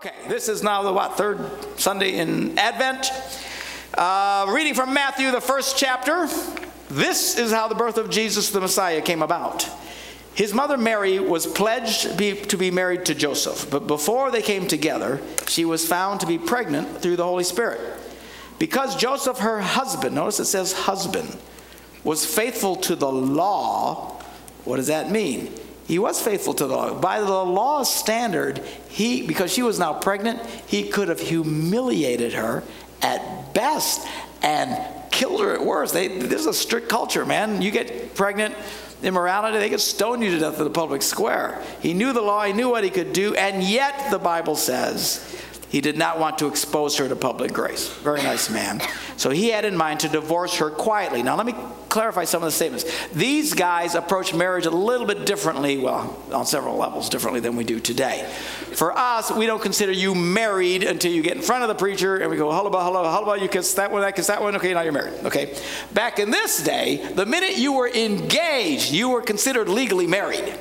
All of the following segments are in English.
Okay, this is now the what third Sunday in Advent. Uh, reading from Matthew, the first chapter. This is how the birth of Jesus the Messiah came about. His mother Mary was pledged be, to be married to Joseph, but before they came together, she was found to be pregnant through the Holy Spirit. Because Joseph, her husband, notice it says husband, was faithful to the law. What does that mean? He was faithful to the law. By the law's standard, he, because she was now pregnant, he could have humiliated her at best and killed her at worst. They, this is a strict culture, man. You get pregnant, immorality, they could stone you to death in the public square. He knew the law, he knew what he could do, and yet the Bible says he did not want to expose her to public grace. Very nice man. So he had in mind to divorce her quietly. Now, let me clarify some of the statements. These guys approach marriage a little bit differently, well, on several levels, differently than we do today. For us, we don't consider you married until you get in front of the preacher and we go, hello, hello, hello, you kiss that one, that kiss that one, okay, now you're married, okay? Back in this day, the minute you were engaged, you were considered legally married.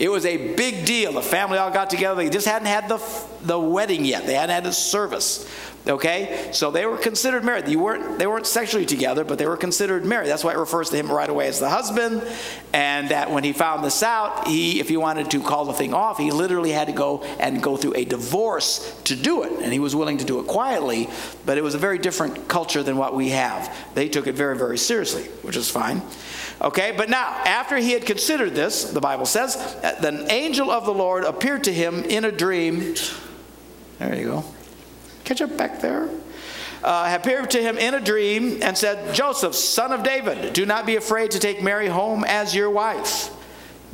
It was a big deal. The family all got together. They just hadn't had the, the wedding yet. They hadn't had the service. Okay? So they were considered married. You weren't, they weren't sexually together, but they were considered married. That's why it refers to him right away as the husband. And that when he found this out, he, if he wanted to call the thing off, he literally had to go and go through a divorce to do it. And he was willing to do it quietly, but it was a very different culture than what we have. They took it very, very seriously, which is fine. Okay, but now, after he had considered this, the Bible says, the angel of the Lord appeared to him in a dream. There you go. Catch up back there. Uh, appeared to him in a dream and said, Joseph, son of David, do not be afraid to take Mary home as your wife,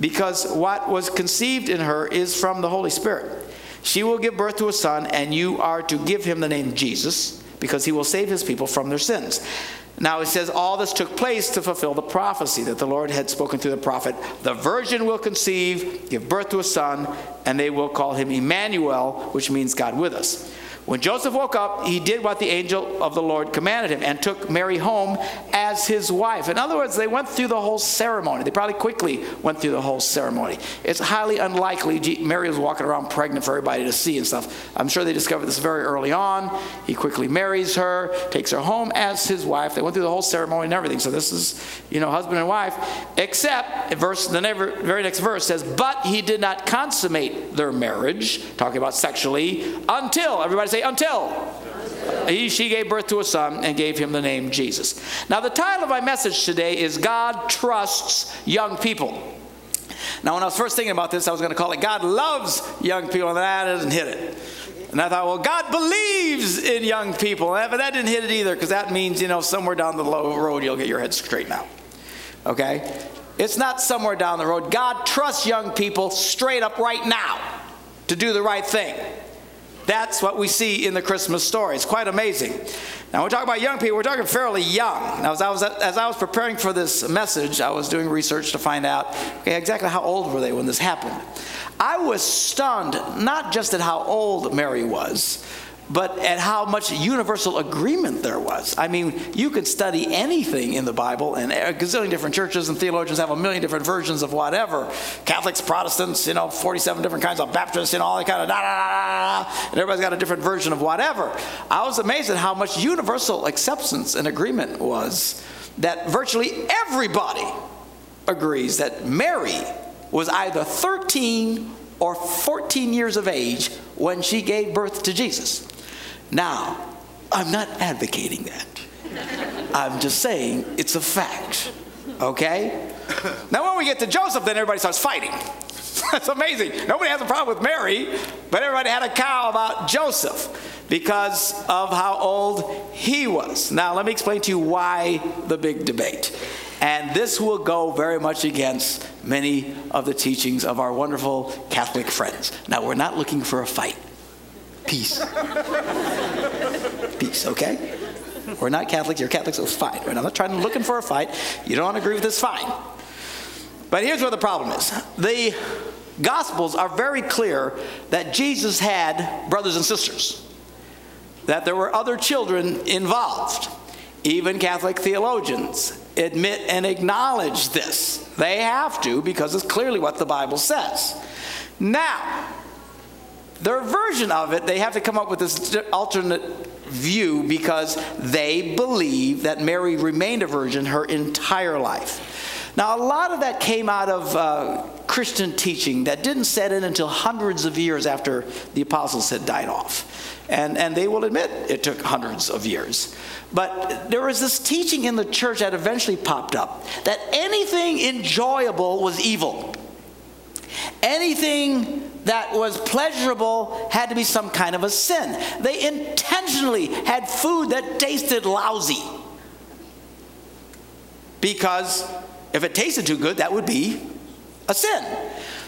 because what was conceived in her is from the Holy Spirit. She will give birth to a son, and you are to give him the name Jesus, because he will save his people from their sins. Now it says all this took place to fulfill the prophecy that the Lord had spoken through the prophet. The virgin will conceive, give birth to a son, and they will call him Emmanuel, which means God with us. When Joseph woke up, he did what the angel of the Lord commanded him and took Mary home as his wife. In other words, they went through the whole ceremony. They probably quickly went through the whole ceremony. It's highly unlikely Mary was walking around pregnant for everybody to see and stuff. I'm sure they discovered this very early on. He quickly marries her, takes her home as his wife. They went through the whole ceremony and everything. So this is, you know, husband and wife. Except, verse the very next verse says, "But he did not consummate their marriage," talking about sexually, until everybody say until. He, she gave birth to a son and gave him the name Jesus. Now, the title of my message today is God Trusts Young People. Now, when I was first thinking about this, I was going to call it God Loves Young People, and that doesn't hit it. And I thought, well, God believes in young people. Eh, but that didn't hit it either because that means, you know, somewhere down the road you'll get your head straightened out. Okay? It's not somewhere down the road. God trusts young people straight up right now to do the right thing. That's what we see in the Christmas story. It's quite amazing. Now, we're talking about young people, we're talking fairly young. Now, as I was, as I was preparing for this message, I was doing research to find out okay, exactly how old were they when this happened. I was stunned not just at how old Mary was, but at how much universal agreement there was. I mean, you could study anything in the Bible, and a gazillion different churches and theologians have a million different versions of whatever. Catholics, Protestants, you know, 47 different kinds of Baptists, you know, all that kind of da da da da, and everybody's got a different version of whatever. I was amazed at how much universal acceptance and agreement was that virtually everybody agrees that Mary was either 13 or 14 years of age when she gave birth to Jesus. Now, I'm not advocating that. I'm just saying it's a fact. Okay? Now, when we get to Joseph, then everybody starts fighting. That's amazing. Nobody has a problem with Mary, but everybody had a cow about Joseph because of how old he was. Now, let me explain to you why the big debate. And this will go very much against many of the teachings of our wonderful Catholic friends. Now, we're not looking for a fight. Peace. Peace, okay? We're not Catholics, you're Catholics, so it's fine. Right? I'm not trying looking for a fight. You don't agree with this, fine. But here's where the problem is. The Gospels are very clear that Jesus had brothers and sisters, that there were other children involved. Even Catholic theologians admit and acknowledge this. They have to because it's clearly what the Bible says. Now, their version of it, they have to come up with this alternate view because they believe that Mary remained a virgin her entire life. Now, a lot of that came out of uh, Christian teaching that didn't set in until hundreds of years after the apostles had died off. And, and they will admit it took hundreds of years. But there was this teaching in the church that eventually popped up that anything enjoyable was evil. Anything that was pleasurable had to be some kind of a sin. They intentionally had food that tasted lousy. Because if it tasted too good, that would be a sin.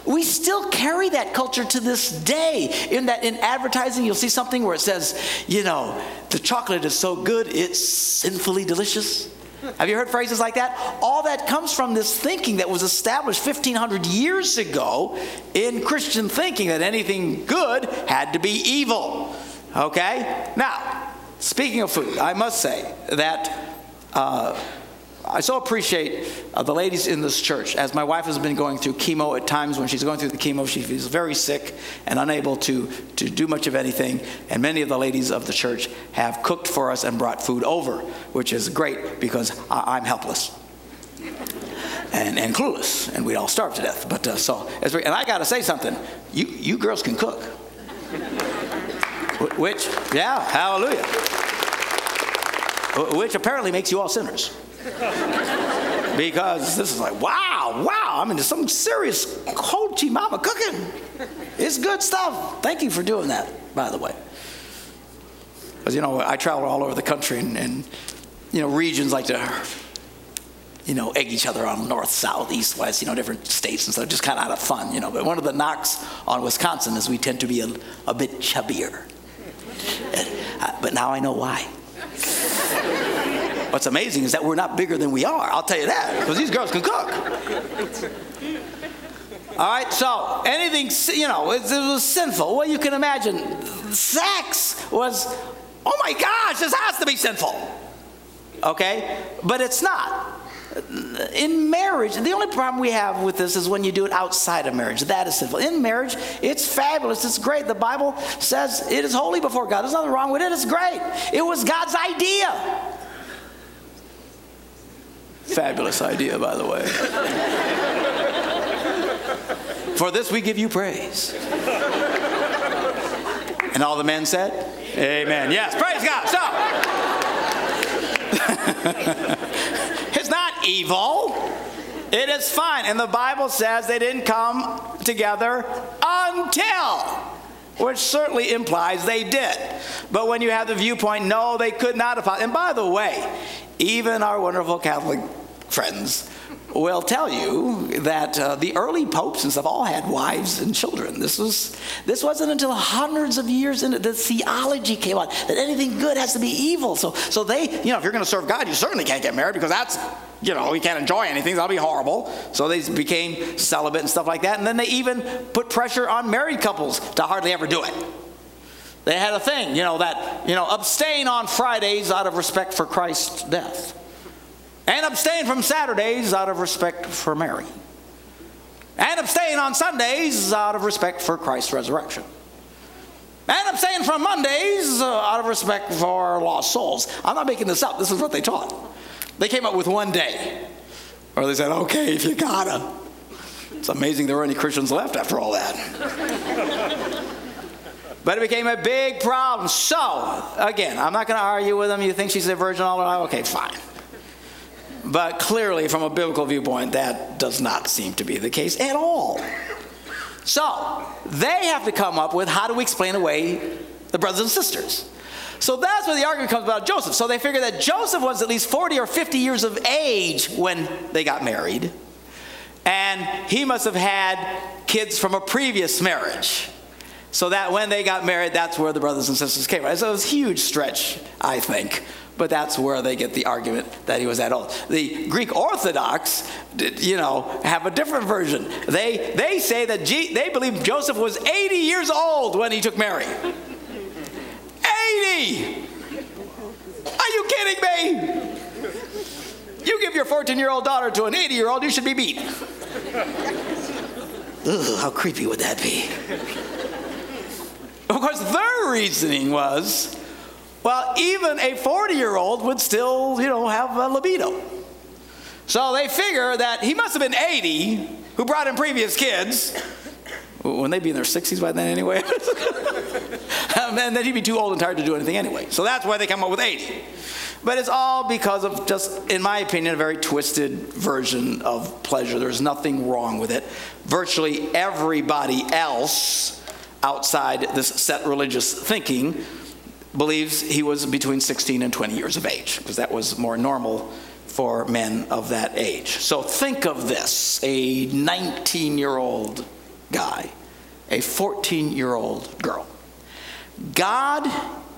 We still carry that culture to this day. In that, in advertising, you'll see something where it says, you know, the chocolate is so good, it's sinfully delicious. Have you heard phrases like that? All that comes from this thinking that was established 1500 years ago in Christian thinking that anything good had to be evil. Okay? Now, speaking of food, I must say that. Uh, I so appreciate uh, the ladies in this church. As my wife has been going through chemo at times, when she's going through the chemo, she feels very sick and unable to, to do much of anything. And many of the ladies of the church have cooked for us and brought food over, which is great because I, am helpless. And, and clueless, and we'd all starve to death. But uh, so, and I got to say something. You, you girls can cook. Which, yeah, hallelujah. Which apparently makes you all sinners because this is like, wow, wow, I'm into some serious Kochi mama cooking. It's good stuff. Thank you for doing that, by the way. Because, you know, I travel all over the country and, and, you know, regions like to, you know, egg each other on north, south, east, west, you know, different states and stuff, just kind of out of fun, you know. But one of the knocks on Wisconsin is we tend to be a, a bit chubbier. Uh, but now I know why. What's amazing is that we're not bigger than we are. I'll tell you that, because these girls can cook. All right, so anything, you know, it, it was sinful. Well, you can imagine sex was, oh my gosh, this has to be sinful. Okay? But it's not. In marriage, the only problem we have with this is when you do it outside of marriage. That is sinful. In marriage, it's fabulous. It's great. The Bible says it is holy before God. There's nothing wrong with it. It's great. It was God's idea. Fabulous idea, by the way. For this we give you praise. And all the men said, Amen. Yes, praise God. So, it's not evil. It is fine. And the Bible says they didn't come together until, which certainly implies they did. But when you have the viewpoint, no, they could not have. And by the way, even our wonderful Catholic friends will tell you that uh, the early popes and stuff all had wives and children. This was this wasn't until hundreds of years into the theology came out that anything good has to be evil. So so they you know if you're going to serve God, you certainly can't get married because that's you know you can't enjoy anything. That'll be horrible. So they became celibate and stuff like that. And then they even put pressure on married couples to hardly ever do it. They had a thing, you know, that, you know, abstain on Fridays out of respect for Christ's death and abstain from Saturdays out of respect for Mary, and abstain on Sundays out of respect for Christ's resurrection, and abstain from Mondays uh, out of respect for lost souls. I'm not making this up, this is what they taught. They came up with one day, or they said, okay, if you gotta. It's amazing there were any Christians left after all that. But it became a big problem. So, again, I'm not going to argue with them. You think she's a virgin all her life? Okay, fine. But clearly, from a biblical viewpoint, that does not seem to be the case at all. So, they have to come up with how do we explain away the brothers and sisters. So that's where the argument comes about Joseph. So they figure that Joseph was at least 40 or 50 years of age when they got married. And he must have had kids from a previous marriage. So that when they got married, that's where the brothers and sisters came. So it was a huge stretch, I think, but that's where they get the argument that he was that old. The Greek Orthodox, you know, have a different version. They, they say that G, they believe Joseph was 80 years old when he took Mary. 80! Are you kidding me? You give your 14 year old daughter to an 80 year old, you should be beat. Ugh, how creepy would that be? Of course, their reasoning was well, even a 40 year old would still, you know, have a libido. So they figure that he must have been 80 who brought in previous kids. Wouldn't they be in their 60s by then anyway? and then he'd be too old and tired to do anything anyway. So that's why they come up with 80. But it's all because of just, in my opinion, a very twisted version of pleasure. There's nothing wrong with it. Virtually everybody else outside this set religious thinking believes he was between 16 and 20 years of age, because that was more normal for men of that age. So think of this a 19 year old guy, a 14 year old girl. God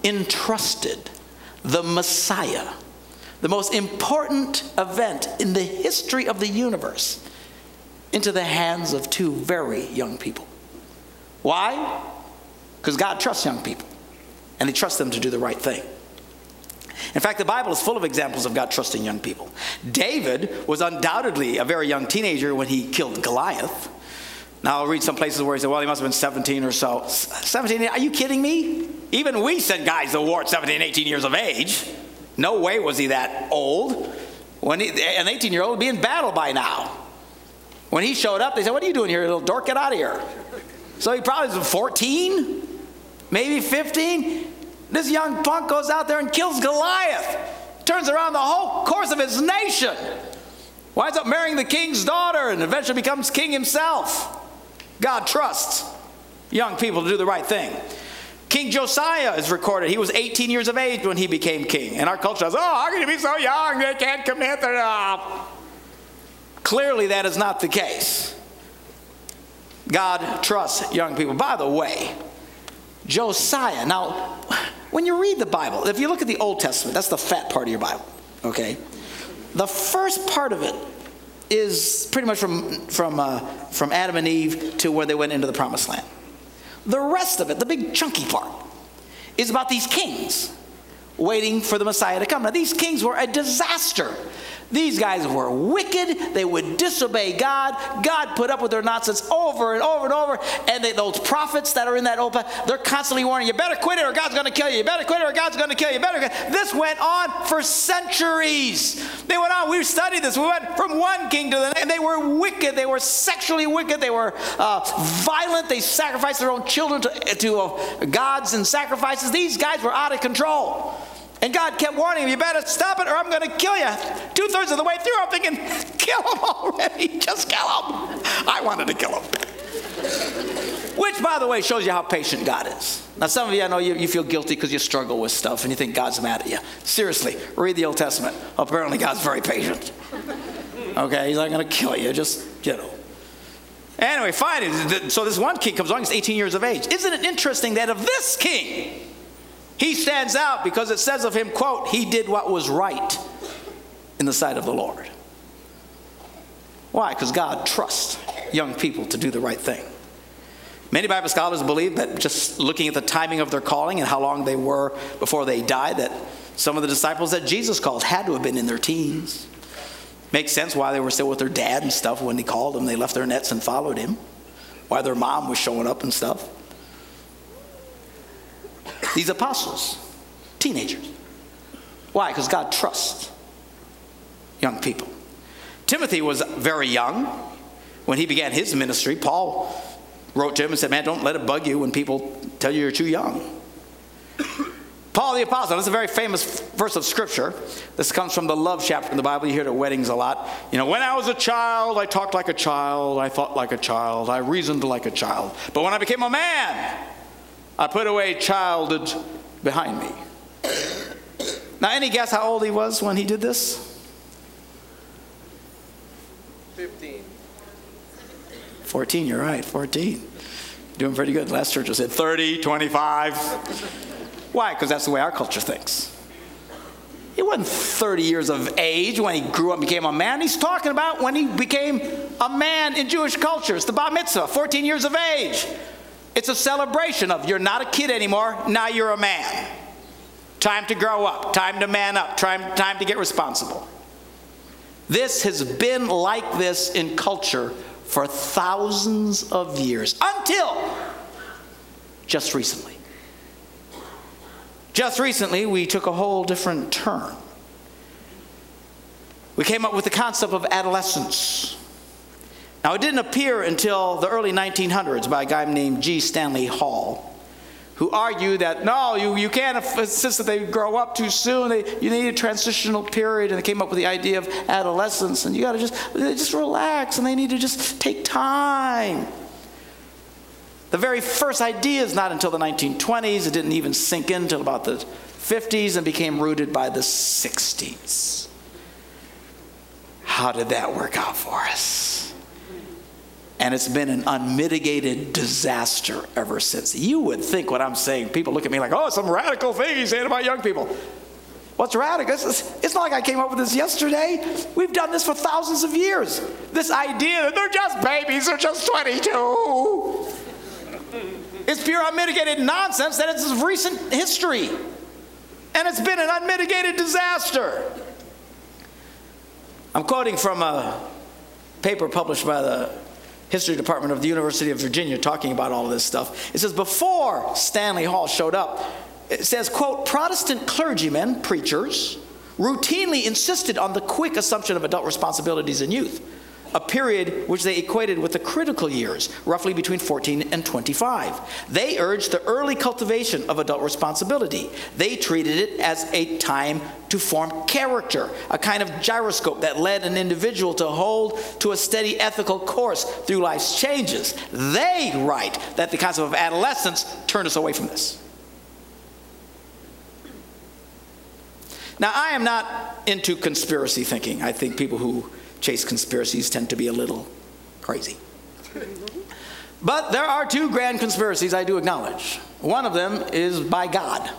entrusted the Messiah, the most important event in the history of the universe, into the hands of two very young people. Why? Because God trusts young people and He trusts them to do the right thing. In fact, the Bible is full of examples of God trusting young people. David was undoubtedly a very young teenager when he killed Goliath. Now, I'll read some places where he said, well, he must have been 17 or so. 17? Are you kidding me? Even we sent guys to war at 17, 18 years of age. No way was he that old. When he, an 18 year old would be in battle by now. When he showed up, they said, What are you doing here, little dork? Get out of here. So he probably was 14, maybe 15. This young punk goes out there and kills Goliath, turns around the whole course of his nation, winds up marrying the king's daughter, and eventually becomes king himself. God trusts young people to do the right thing. King Josiah is recorded. He was 18 years of age when he became king. And our culture says, oh, how can you be so young? They can't commit their. Clearly, that is not the case. God trusts young people. By the way, Josiah. Now, when you read the Bible, if you look at the Old Testament, that's the fat part of your Bible, okay? The first part of it is pretty much from, from, uh, from Adam and Eve to where they went into the promised land. The rest of it, the big chunky part, is about these kings waiting for the Messiah to come. Now, these kings were a disaster. These guys were wicked. They would disobey God. God put up with their nonsense over and over and over. And they, those prophets that are in that open, they're constantly warning you better quit it or God's going to kill you. You better quit it or God's going to kill you. Better. This went on for centuries. They went on. We studied this. We went from one king to the next. And they were wicked. They were sexually wicked. They were uh, violent. They sacrificed their own children to, to uh, gods and sacrifices. These guys were out of control. And God kept warning him, you better stop it or I'm going to kill you. Two thirds of the way through, I'm thinking, kill him already. Just kill him. I wanted to kill him. Which, by the way, shows you how patient God is. Now, some of you, I know you, you feel guilty because you struggle with stuff and you think God's mad at you. Seriously, read the Old Testament. Apparently, God's very patient. Okay, He's not going to kill you, just, you know. Anyway, fine. So this one king comes along, he's 18 years of age. Isn't it interesting that of this king, he stands out because it says of him, quote, he did what was right in the sight of the Lord. Why? Because God trusts young people to do the right thing. Many Bible scholars believe that just looking at the timing of their calling and how long they were before they died, that some of the disciples that Jesus called had to have been in their teens. Makes sense why they were still with their dad and stuff when he called them. They left their nets and followed him. Why their mom was showing up and stuff these apostles, teenagers. Why? Because God trusts young people. Timothy was very young when he began his ministry. Paul wrote to him and said, Man, don't let it bug you when people tell you you're too young. Paul the Apostle, this is a very famous verse of Scripture. This comes from the love chapter in the Bible. You hear it at weddings a lot. You know, when I was a child, I talked like a child, I thought like a child, I reasoned like a child. But when I became a man, I put away childhood behind me. Now, any guess how old he was when he did this? 15. 14, you're right, 14. Doing pretty good. Last church I said 30, 25. Why? Because that's the way our culture thinks. He wasn't 30 years of age when he grew up and became a man. He's talking about when he became a man in Jewish culture. It's the bar mitzvah, 14 years of age. It's a celebration of you're not a kid anymore, now you're a man. Time to grow up, time to man up, time, time to get responsible. This has been like this in culture for thousands of years until just recently. Just recently, we took a whole different turn. We came up with the concept of adolescence. Now, it didn't appear until the early 1900s by a guy named G. Stanley Hall, who argued that no, you, you can't insist that they grow up too soon. They, you need a transitional period, and they came up with the idea of adolescence, and you got to just, just relax, and they need to just take time. The very first idea is not until the 1920s. It didn't even sink in until about the 50s and became rooted by the 60s. How did that work out for us? And it's been an unmitigated disaster ever since. You would think what I'm saying, people look at me like, oh, some radical thing he's saying about young people. What's radical? It's, it's not like I came up with this yesterday. We've done this for thousands of years. This idea that they're just babies, they're just 22. It's pure unmitigated nonsense that it's recent history. And it's been an unmitigated disaster. I'm quoting from a paper published by the History Department of the University of Virginia talking about all of this stuff. It says before Stanley Hall showed up, it says, quote, Protestant clergymen, preachers, routinely insisted on the quick assumption of adult responsibilities in youth a period which they equated with the critical years, roughly between 14 and 25. They urged the early cultivation of adult responsibility. They treated it as a time to form character, a kind of gyroscope that led an individual to hold to a steady ethical course through life's changes. They write that the concept of adolescence turned us away from this. Now, I am not into conspiracy thinking. I think people who chase conspiracies tend to be a little crazy. But there are two grand conspiracies I do acknowledge. One of them is by God.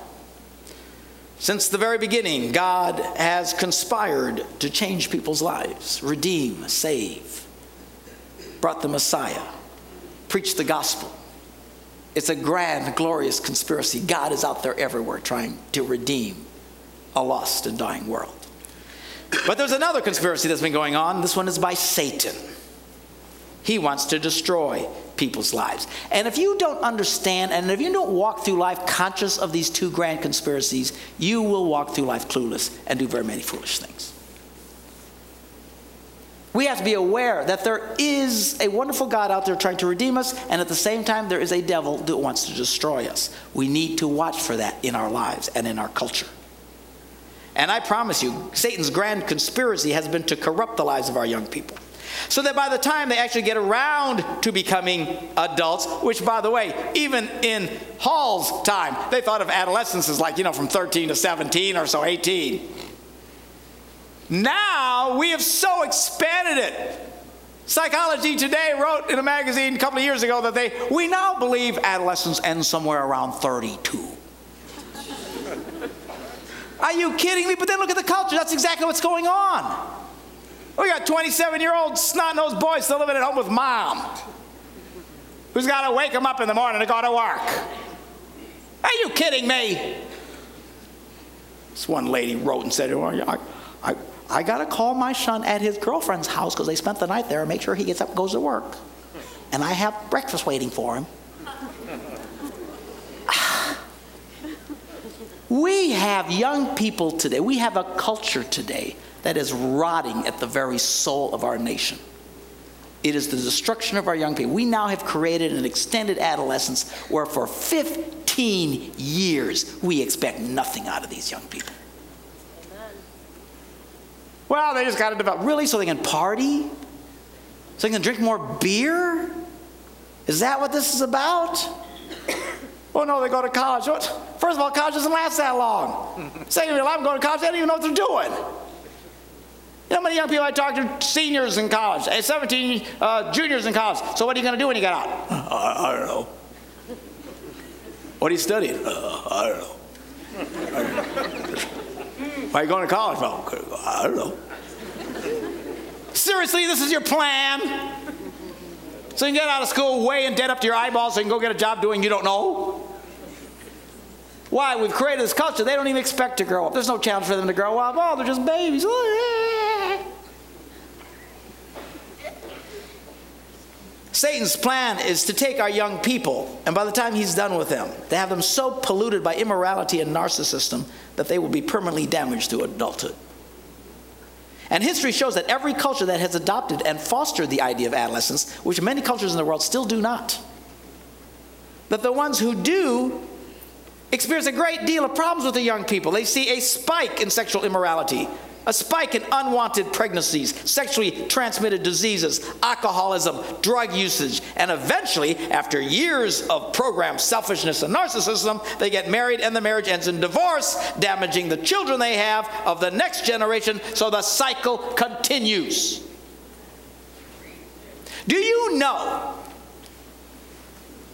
Since the very beginning, God has conspired to change people's lives, redeem, save, brought the Messiah, preached the gospel. It's a grand, glorious conspiracy. God is out there everywhere trying to redeem a lost and dying world. But there's another conspiracy that's been going on. This one is by Satan. He wants to destroy people's lives. And if you don't understand, and if you don't walk through life conscious of these two grand conspiracies, you will walk through life clueless and do very many foolish things. We have to be aware that there is a wonderful God out there trying to redeem us, and at the same time, there is a devil that wants to destroy us. We need to watch for that in our lives and in our culture. And I promise you, Satan's grand conspiracy has been to corrupt the lives of our young people. So that by the time they actually get around to becoming adults, which by the way, even in Hall's time, they thought of adolescence as like, you know, from 13 to 17 or so, 18. Now we have so expanded it. Psychology Today wrote in a magazine a couple of years ago that they we now believe adolescence ends somewhere around 32. Are you kidding me? But then look at the culture. That's exactly what's going on. We got 27 year old snot nosed boys still living at home with mom who's got to wake them up in the morning to go to work. Are you kidding me? This one lady wrote and said, oh, well, I, I, I got to call my son at his girlfriend's house because they spent the night there and make sure he gets up and goes to work. And I have breakfast waiting for him. We have young people today, we have a culture today that is rotting at the very soul of our nation. It is the destruction of our young people. We now have created an extended adolescence where for 15 years we expect nothing out of these young people. Amen. Well, they just got to develop. Really? So they can party? So they can drink more beer? Is that what this is about? Oh no, they go to college. First of all, college doesn't last that long. Second of all, I'm going to college, they don't even know what they're doing. You know how many young people I talk to, seniors in college, eh, 17 uh, juniors in college. So what are you going to do when you get out? Uh, I, don't know. What are you studying? Uh, I don't know. Why are you going to college? Well, I don't know. Seriously, this is your plan? So you can get out of school way in debt up to your eyeballs so you can go get a job doing you don't know? Why? We've created this culture. They don't even expect to grow up. There's no challenge for them to grow up. Oh, they're just babies. Satan's plan is to take our young people, and by the time he's done with them, to have them so polluted by immorality and narcissism that they will be permanently damaged through adulthood. And history shows that every culture that has adopted and fostered the idea of adolescence, which many cultures in the world still do not, that the ones who do experience a great deal of problems with the young people. They see a spike in sexual immorality, a spike in unwanted pregnancies, sexually transmitted diseases, alcoholism, drug usage, and eventually, after years of programmed selfishness and narcissism, they get married and the marriage ends in divorce, damaging the children they have of the next generation, so the cycle continues. Do you know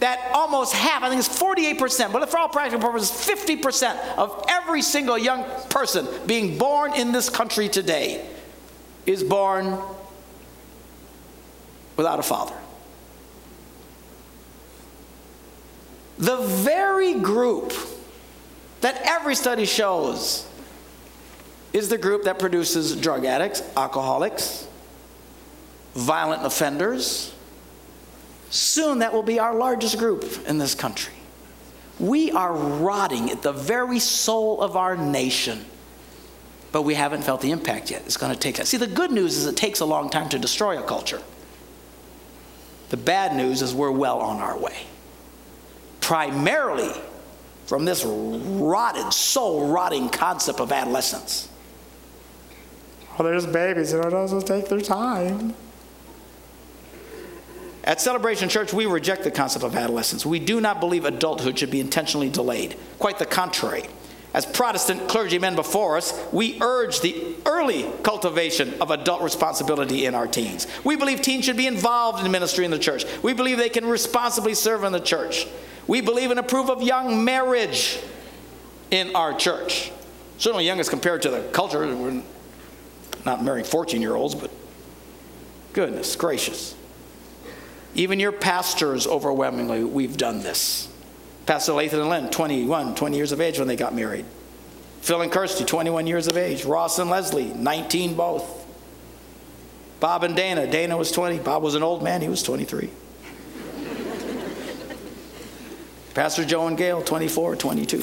that almost half, I think it's 48%, but for all practical purposes, 50% of every single young person being born in this country today is born without a father. The very group that every study shows is the group that produces drug addicts, alcoholics, violent offenders, Soon that will be our largest group in this country. We are rotting at the very soul of our nation, but we haven't felt the impact yet. It's going to take that. See, the good news is it takes a long time to destroy a culture. The bad news is we're well on our way. Primarily from this rotted, soul rotting concept of adolescence. Well, there's babies, and it doesn't take their time. At Celebration Church, we reject the concept of adolescence. We do not believe adulthood should be intentionally delayed. Quite the contrary. As Protestant clergymen before us, we urge the early cultivation of adult responsibility in our teens. We believe teens should be involved in ministry in the church. We believe they can responsibly serve in the church. We believe and approve of young marriage in our church. Certainly young as compared to the culture. We're not marrying 14 year olds, but goodness gracious. Even your pastors, overwhelmingly, we've done this. Pastor Lathan and Lynn, 21, 20 years of age when they got married. Phil and Kirsty, 21 years of age. Ross and Leslie, 19 both. Bob and Dana, Dana was 20. Bob was an old man, he was 23. Pastor Joe and Gail, 24, 22.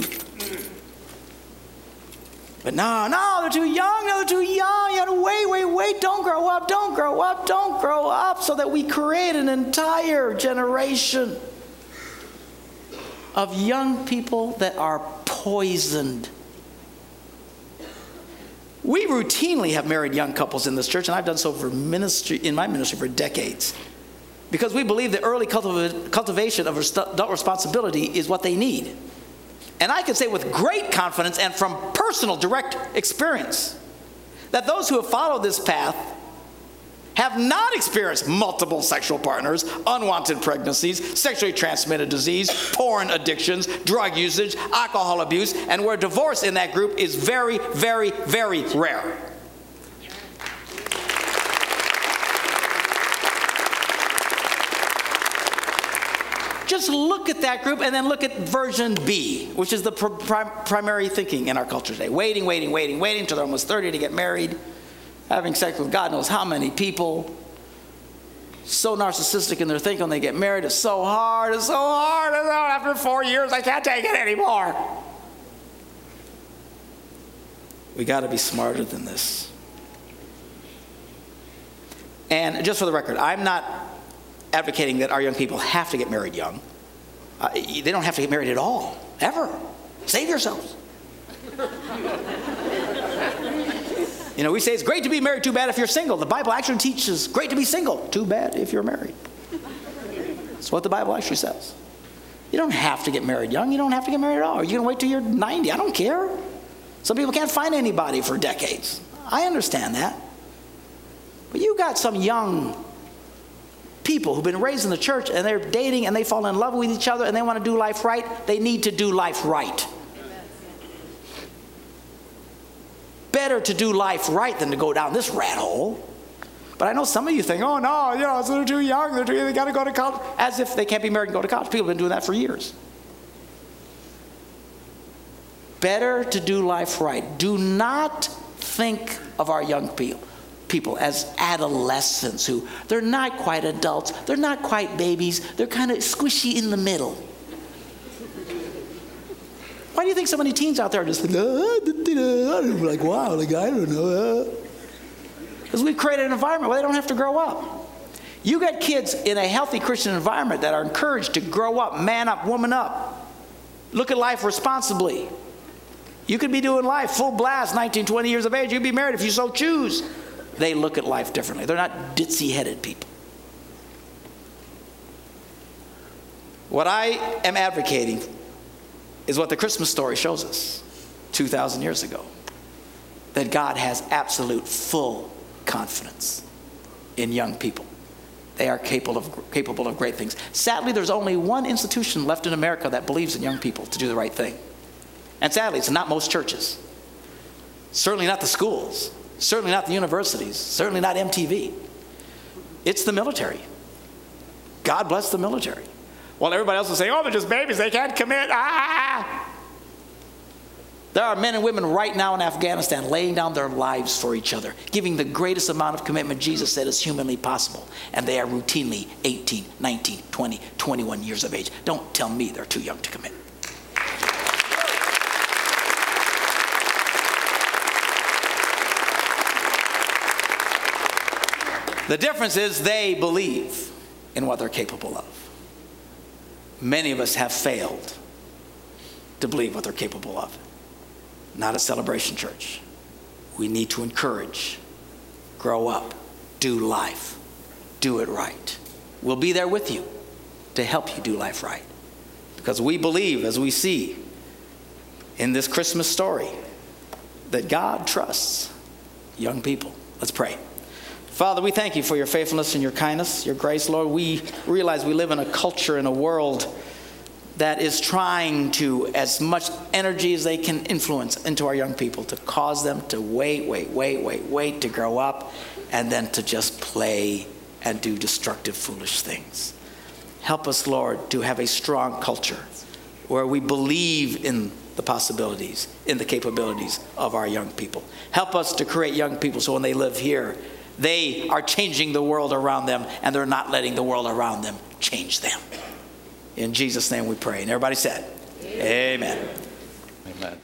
But no, no, they're too young, no, they're too young. You gotta wait, wait, wait. Don't grow up, don't grow up, don't grow up, so that we create an entire generation of young people that are poisoned. We routinely have married young couples in this church, and I've done so for ministry in my ministry for decades. Because we believe the early cultivation of adult responsibility is what they need. And I can say with great confidence and from personal direct experience that those who have followed this path have not experienced multiple sexual partners, unwanted pregnancies, sexually transmitted disease, porn addictions, drug usage, alcohol abuse, and where divorce in that group is very, very, very rare. Just look at that group and then look at version B, which is the pr- primary thinking in our culture today. Waiting, waiting, waiting, waiting until they're almost 30 to get married, having sex with God knows how many people. So narcissistic in their thinking when they get married. It's so hard, it's so hard. After four years, I can't take it anymore. We got to be smarter than this. And just for the record, I'm not advocating that our young people have to get married young. Uh, they don't have to get married at all, ever. Save yourselves. you know, we say it's great to be married, too bad if you're single. The Bible actually teaches great to be single, too bad if you're married. That's what the Bible actually says. You don't have to get married young. You don't have to get married at all. Are You're going to wait till you're 90. I don't care. Some people can't find anybody for decades. I understand that. But you got some young people who've been raised in the church and they're dating and they fall in love with each other and they want to do life right, they need to do life right. Better to do life right than to go down this rat hole. But I know some of you think, oh no, you know, they're too young, they're too, they got to go to college, as if they can't be married and go to college. People have been doing that for years. Better to do life right. Do not think of our young people. People as adolescents who they're not quite adults, they're not quite babies, they're kind of squishy in the middle. Why do you think so many teens out there are just like, uh, like wow, like I don't know. Because we've created an environment where they don't have to grow up. You got kids in a healthy Christian environment that are encouraged to grow up, man up, woman up, look at life responsibly. You could be doing life full blast, 19, 20 years of age. You'd be married if you so choose. They look at life differently. They're not ditzy headed people. What I am advocating is what the Christmas story shows us 2,000 years ago that God has absolute full confidence in young people. They are capable of, capable of great things. Sadly, there's only one institution left in America that believes in young people to do the right thing. And sadly, it's not most churches. Certainly not the schools. Certainly not the universities. Certainly not MTV. It's the military. God bless the military. While everybody else is saying, oh, they're just babies, they can't commit. Ah! There are men and women right now in Afghanistan laying down their lives for each other, giving the greatest amount of commitment Jesus said is humanly possible. And they are routinely 18, 19, 20, 21 years of age. Don't tell me they're too young to commit. The difference is they believe in what they're capable of. Many of us have failed to believe what they're capable of. Not a celebration church. We need to encourage, grow up, do life, do it right. We'll be there with you to help you do life right. Because we believe, as we see in this Christmas story, that God trusts young people. Let's pray. Father, we thank you for your faithfulness and your kindness, your grace, Lord. We realize we live in a culture, in a world that is trying to, as much energy as they can influence into our young people, to cause them to wait, wait, wait, wait, wait, to grow up, and then to just play and do destructive, foolish things. Help us, Lord, to have a strong culture where we believe in the possibilities, in the capabilities of our young people. Help us to create young people so when they live here, they are changing the world around them and they're not letting the world around them change them. In Jesus' name we pray. And everybody said, Amen. Amen.